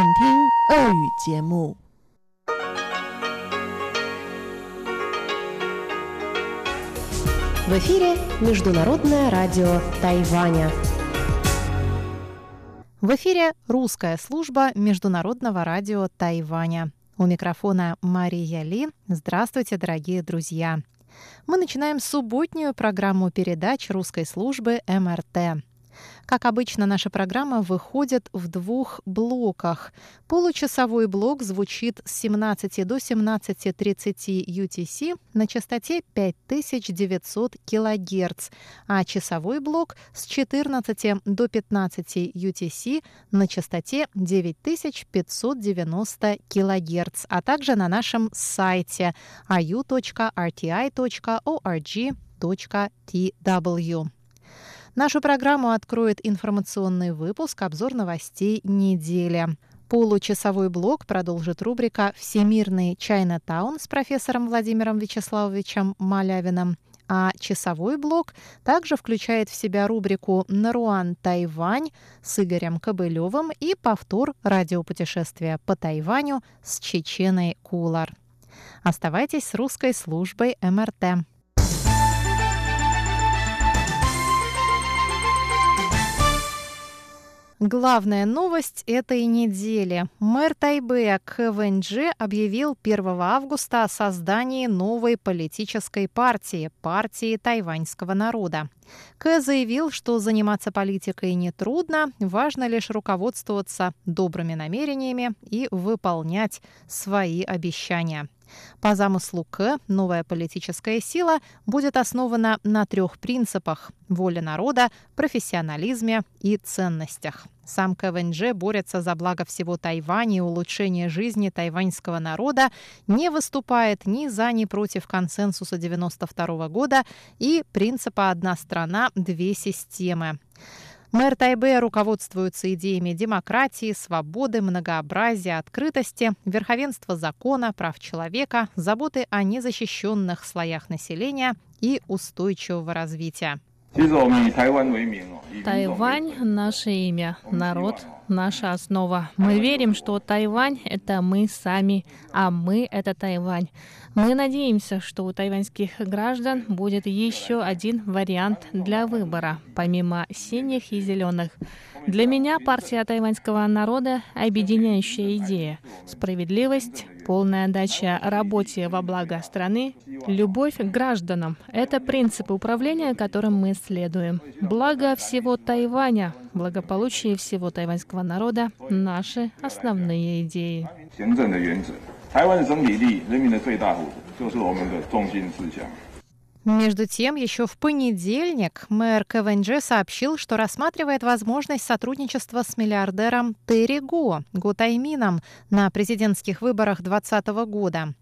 请听俄语节目。В эфире Международное радио Тайваня. В эфире русская служба Международного радио Тайваня. У микрофона Мария Ли. Здравствуйте, дорогие друзья. Мы начинаем субботнюю программу передач русской службы МРТ. Как обычно, наша программа выходит в двух блоках. Получасовой блок звучит с 17 до 17.30 UTC на частоте 5900 кГц, а часовой блок с 14 до 15 UTC на частоте 9590 кГц, а также на нашем сайте ayu.rti.org.tw. Нашу программу откроет информационный выпуск «Обзор новостей недели». Получасовой блок продолжит рубрика «Всемирный Чайна-таун» с профессором Владимиром Вячеславовичем Малявиным. А часовой блок также включает в себя рубрику «Наруан Тайвань» с Игорем Кобылевым и повтор радиопутешествия по Тайваню с Чеченой Кулар. Оставайтесь с русской службой МРТ. Главная новость этой недели. Мэр Тайбэя КВНЖ объявил 1 августа о создании новой политической партии – партии тайваньского народа. К заявил, что заниматься политикой нетрудно, важно лишь руководствоваться добрыми намерениями и выполнять свои обещания. По замыслу К, новая политическая сила будет основана на трех принципах – воле народа, профессионализме и ценностях. Сам КВНЖ борется за благо всего Тайваня и улучшение жизни тайваньского народа, не выступает ни за, ни против консенсуса 92 года и принципа «одна страна, две системы». Мэр Тайбэя руководствуется идеями демократии, свободы, многообразия, открытости, верховенства закона, прав человека, заботы о незащищенных слоях населения и устойчивого развития. Тайвань – наше имя, народ – наша основа. Мы верим, что Тайвань – это мы сами, а мы – это Тайвань. Мы надеемся, что у тайваньских граждан будет еще один вариант для выбора, помимо синих и зеленых. Для меня партия тайваньского народа — объединяющая идея. Справедливость, полная отдача работе во благо страны, любовь к гражданам — это принципы управления, которым мы следуем. Благо всего Тайваня, благополучие всего тайваньского народа — наши основные идеи. 台湾的整体利益、人民的最大福祉，就是我们的中心思想。 между тем, еще в понедельник мэр КВНЖ сообщил, что рассматривает возможность сотрудничества с миллиардером Терри Го, Го Таймином, на президентских выборах 2020 года.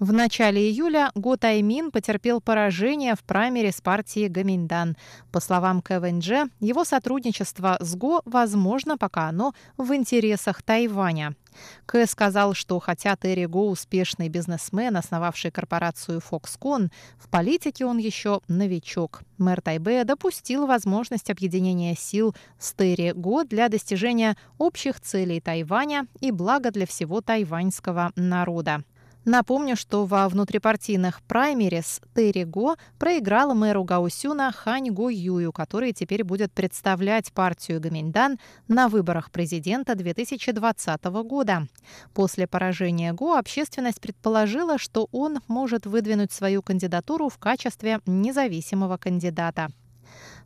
В начале июля Го Таймин потерпел поражение в праймере с партии Гаминдан. По словам КВНЖ, его сотрудничество с Го возможно, пока оно в интересах Тайваня. К сказал, что хотя Терри Го успешный бизнесмен, основавший корпорацию Foxconn, в политике он еще новичок. Мэр Тайбэя допустил возможность объединения сил с Терри Го для достижения общих целей Тайваня и блага для всего тайваньского народа. Напомню, что во внутрипартийных праймерис Терри Го проиграла мэру Гаусюна Хань Го Юю, который теперь будет представлять партию Гаминьдан на выборах президента 2020 года. После поражения Го общественность предположила, что он может выдвинуть свою кандидатуру в качестве независимого кандидата.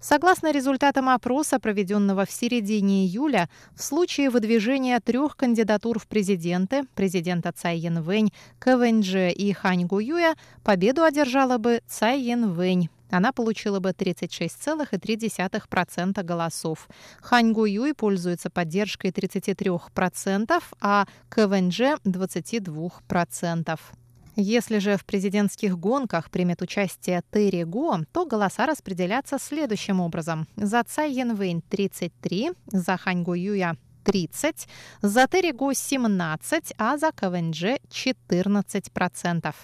Согласно результатам опроса, проведенного в середине июля, в случае выдвижения трех кандидатур в президенты, президента Цай Янвэнь, КВНЖ и Хань Гуюя, победу одержала бы Цай Янвэнь. Она получила бы 36,3% голосов. Хань Гуюй пользуется поддержкой 33%, а КВНЖ – 22%. Если же в президентских гонках примет участие Терри Го, то голоса распределятся следующим образом. За Цай Янвэнь 33, за Хань Го Юя 30, за Терри Го 17, а за КВНЖ 14%.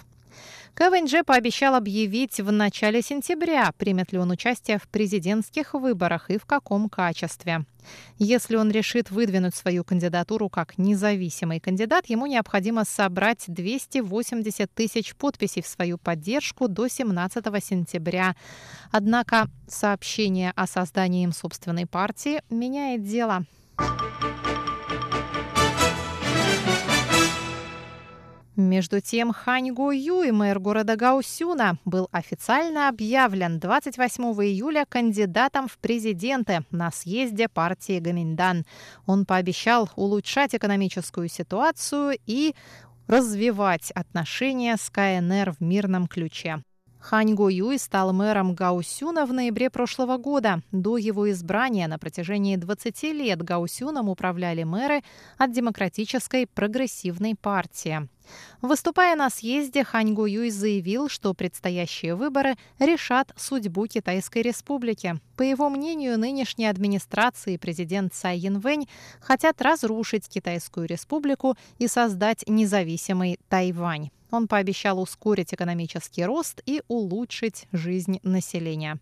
КВНЖ пообещал объявить в начале сентября, примет ли он участие в президентских выборах и в каком качестве. Если он решит выдвинуть свою кандидатуру как независимый кандидат, ему необходимо собрать 280 тысяч подписей в свою поддержку до 17 сентября. Однако сообщение о создании им собственной партии меняет дело. Между тем, Хань Го Юй, мэр города Гаусюна, был официально объявлен 28 июля кандидатом в президенты на съезде партии Гаминдан. Он пообещал улучшать экономическую ситуацию и развивать отношения с КНР в мирном ключе. Хань Го Юй стал мэром Гаусюна в ноябре прошлого года. До его избрания на протяжении 20 лет Гаусюном управляли мэры от Демократической прогрессивной партии. Выступая на съезде, Хань Го Юй заявил, что предстоящие выборы решат судьбу Китайской республики. По его мнению, нынешняя администрация и президент Цай Янвэнь хотят разрушить Китайскую республику и создать независимый Тайвань. Он пообещал ускорить экономический рост и улучшить жизнь населения.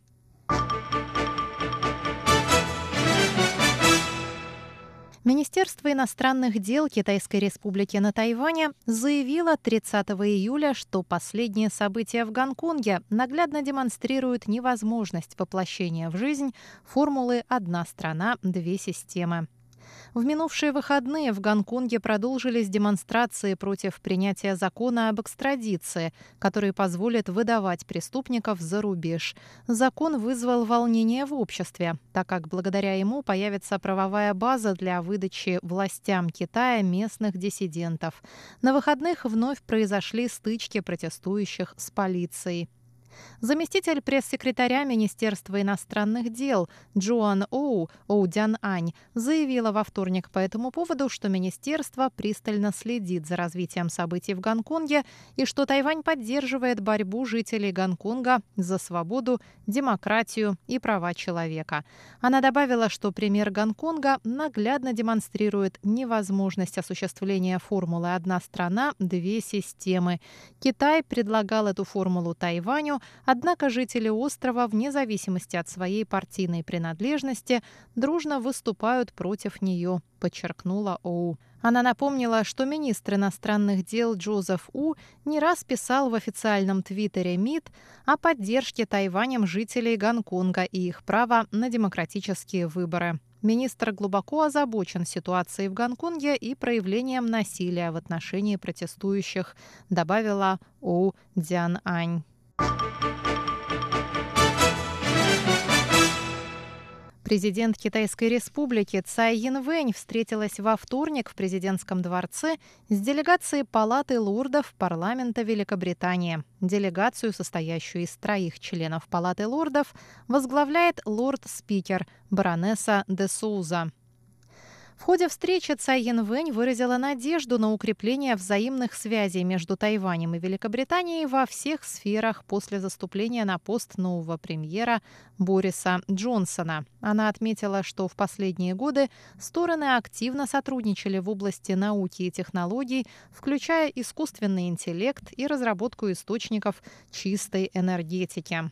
Министерство иностранных дел Китайской Республики на Тайване заявило 30 июля, что последние события в Гонконге наглядно демонстрируют невозможность воплощения в жизнь формулы «одна страна, две системы». В минувшие выходные в Гонконге продолжились демонстрации против принятия закона об экстрадиции, который позволит выдавать преступников за рубеж. Закон вызвал волнение в обществе, так как благодаря ему появится правовая база для выдачи властям Китая местных диссидентов. На выходных вновь произошли стычки протестующих с полицией. Заместитель пресс-секретаря Министерства иностранных дел Джоан Оу Оудян Ань заявила во вторник по этому поводу, что министерство пристально следит за развитием событий в Гонконге и что Тайвань поддерживает борьбу жителей Гонконга за свободу, демократию и права человека. Она добавила, что пример Гонконга наглядно демонстрирует невозможность осуществления формулы «одна страна, две системы». Китай предлагал эту формулу Тайваню, Однако жители острова, вне зависимости от своей партийной принадлежности, дружно выступают против нее, подчеркнула Оу. Она напомнила, что министр иностранных дел Джозеф У не раз писал в официальном твиттере МИД о поддержке Тайванем жителей Гонконга и их права на демократические выборы. Министр глубоко озабочен ситуацией в Гонконге и проявлением насилия в отношении протестующих, добавила У Дзян Ань. Президент Китайской республики Цай Янвэнь встретилась во вторник в президентском дворце с делегацией Палаты лордов парламента Великобритании. Делегацию, состоящую из троих членов Палаты лордов, возглавляет лорд-спикер баронесса де Соуза. В ходе встречи Цай Янвэнь выразила надежду на укрепление взаимных связей между Тайванем и Великобританией во всех сферах после заступления на пост нового премьера Бориса Джонсона. Она отметила, что в последние годы стороны активно сотрудничали в области науки и технологий, включая искусственный интеллект и разработку источников чистой энергетики.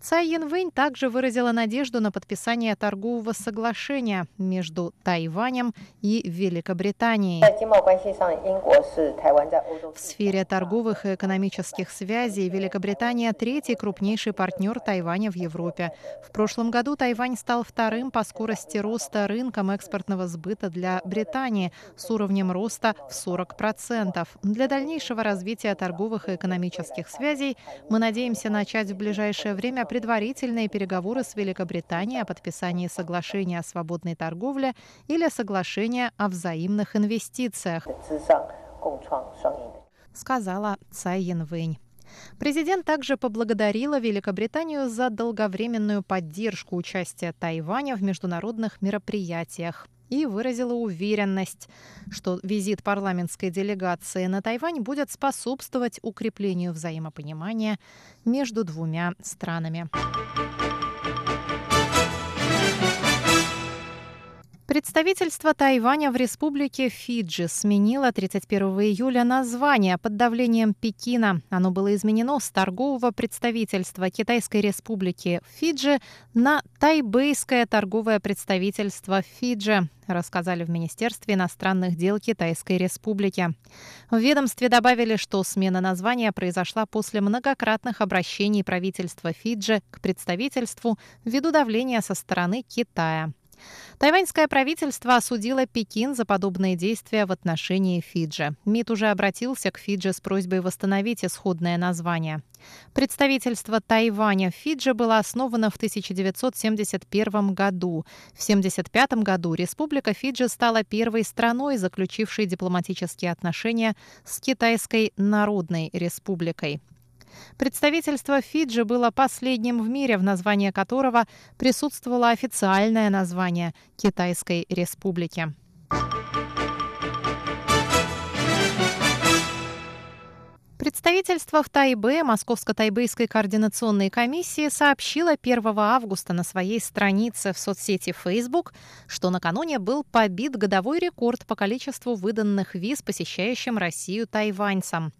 Цай Янвэнь также выразила надежду на подписание торгового соглашения между Тайванем и Великобританией. В сфере торговых и экономических связей Великобритания – третий крупнейший партнер Тайваня в Европе. В прошлом году Тайвань стал вторым по скорости роста рынком экспортного сбыта для Британии с уровнем роста в 40%. Для дальнейшего развития торговых и экономических связей мы надеемся начать в ближайшее время предварительные переговоры с Великобританией о подписании соглашения о свободной торговле или соглашения о взаимных инвестициях, сказала Цай Янвэнь. Президент также поблагодарила Великобританию за долговременную поддержку участия Тайваня в международных мероприятиях и выразила уверенность, что визит парламентской делегации на Тайвань будет способствовать укреплению взаимопонимания между двумя странами. Представительство Тайваня в республике Фиджи сменило 31 июля название под давлением Пекина. Оно было изменено с торгового представительства Китайской республики Фиджи на Тайбэйское торговое представительство Фиджи, рассказали в Министерстве иностранных дел Китайской республики. В ведомстве добавили, что смена названия произошла после многократных обращений правительства Фиджи к представительству ввиду давления со стороны Китая. Тайваньское правительство осудило Пекин за подобные действия в отношении Фиджи. МИД уже обратился к Фиджи с просьбой восстановить исходное название. Представительство Тайваня в Фиджи было основано в 1971 году. В 1975 году Республика Фиджи стала первой страной, заключившей дипломатические отношения с Китайской Народной Республикой. Представительство Фиджи было последним в мире, в названии которого присутствовало официальное название Китайской Республики. Представительство в Тайбе Московско-Тайбэйской координационной комиссии сообщило 1 августа на своей странице в соцсети Facebook, что накануне был побит годовой рекорд по количеству выданных виз посещающим Россию тайваньцам.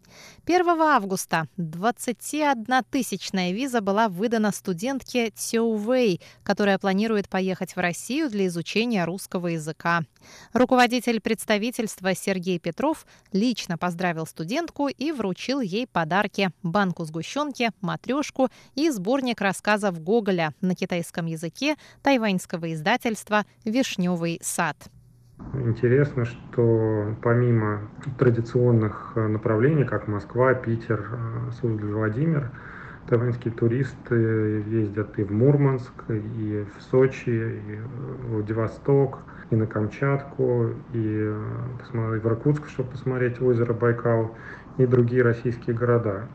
1 августа 21-тысячная виза была выдана студентке Цю Вэй, которая планирует поехать в Россию для изучения русского языка. Руководитель представительства Сергей Петров лично поздравил студентку и вручил ей подарки – банку сгущенки, матрешку и сборник рассказов Гоголя на китайском языке тайваньского издательства «Вишневый сад». Интересно, что помимо традиционных э, направлений, как Москва, Питер, э, Суздаль, Владимир, тайваньские туристы ездят и в Мурманск, и в Сочи, и в Владивосток, и на Камчатку, и в Иркутск, чтобы посмотреть озеро Байкал, и другие российские города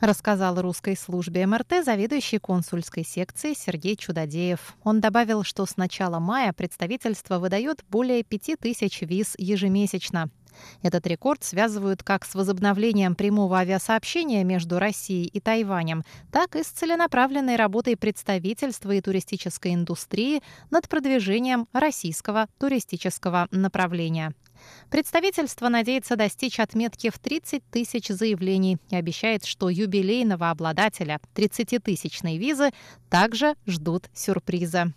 рассказал русской службе МРТ заведующий консульской секции Сергей Чудодеев. Он добавил, что с начала мая представительство выдает более 5000 виз ежемесячно. Этот рекорд связывают как с возобновлением прямого авиасообщения между Россией и Тайванем, так и с целенаправленной работой представительства и туристической индустрии над продвижением российского туристического направления. Представительство надеется достичь отметки в 30 тысяч заявлений и обещает, что юбилейного обладателя 30-тысячной визы также ждут сюрпризы.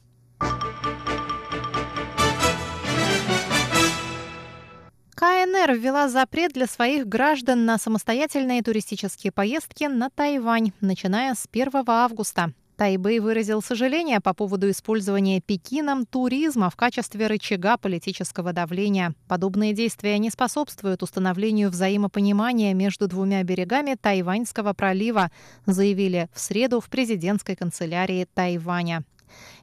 КНР ввела запрет для своих граждан на самостоятельные туристические поездки на Тайвань, начиная с 1 августа. Тайбэй выразил сожаление по поводу использования Пекином туризма в качестве рычага политического давления. Подобные действия не способствуют установлению взаимопонимания между двумя берегами Тайваньского пролива, заявили в среду в президентской канцелярии Тайваня.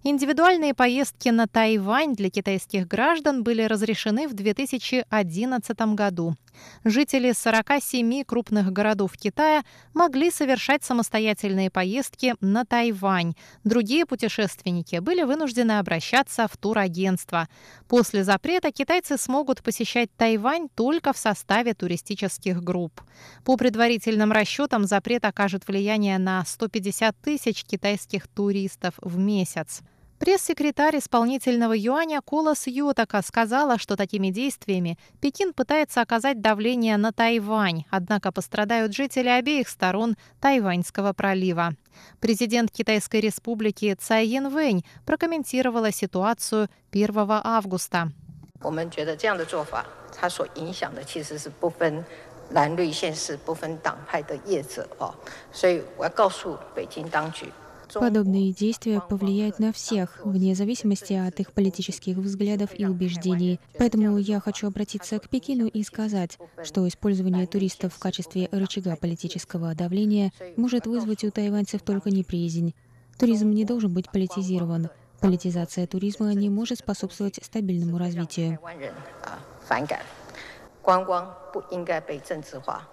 Индивидуальные поездки на Тайвань для китайских граждан были разрешены в 2011 году. Жители 47 крупных городов Китая могли совершать самостоятельные поездки на Тайвань. Другие путешественники были вынуждены обращаться в турагентство. После запрета китайцы смогут посещать Тайвань только в составе туристических групп. По предварительным расчетам запрет окажет влияние на 150 тысяч китайских туристов в месяц. Пресс-секретарь исполнительного юаня Колос Йотака сказала, что такими действиями Пекин пытается оказать давление на Тайвань, однако пострадают жители обеих сторон Тайваньского пролива. Президент Китайской республики Цай Янвэнь прокомментировала ситуацию 1 августа. 我 们觉得这样的做法，它所影响的其实是不分蓝绿县市、不分党派的业者哦，所以我要告诉北京当局。Подобные действия повлияют на всех, вне зависимости от их политических взглядов и убеждений. Поэтому я хочу обратиться к Пекину и сказать, что использование туристов в качестве рычага политического давления может вызвать у тайваньцев только неприязнь. Туризм не должен быть политизирован. Политизация туризма не может способствовать стабильному развитию. 观光不应该被政治化，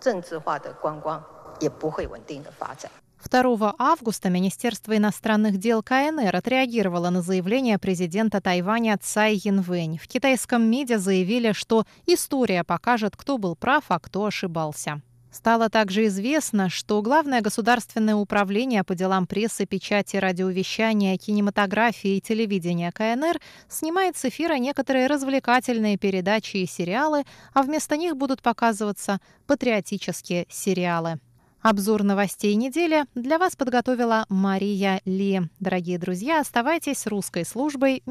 政治化的观光也不会稳定的发展。 2 августа Министерство иностранных дел КНР отреагировало на заявление президента Тайваня Цай Янвэнь. В китайском МИДе заявили, что история покажет, кто был прав, а кто ошибался. Стало также известно, что Главное государственное управление по делам прессы, печати, радиовещания, кинематографии и телевидения КНР снимает с эфира некоторые развлекательные передачи и сериалы, а вместо них будут показываться патриотические сериалы. Обзор новостей недели для вас подготовила Мария Ли. Дорогие друзья, оставайтесь с русской службой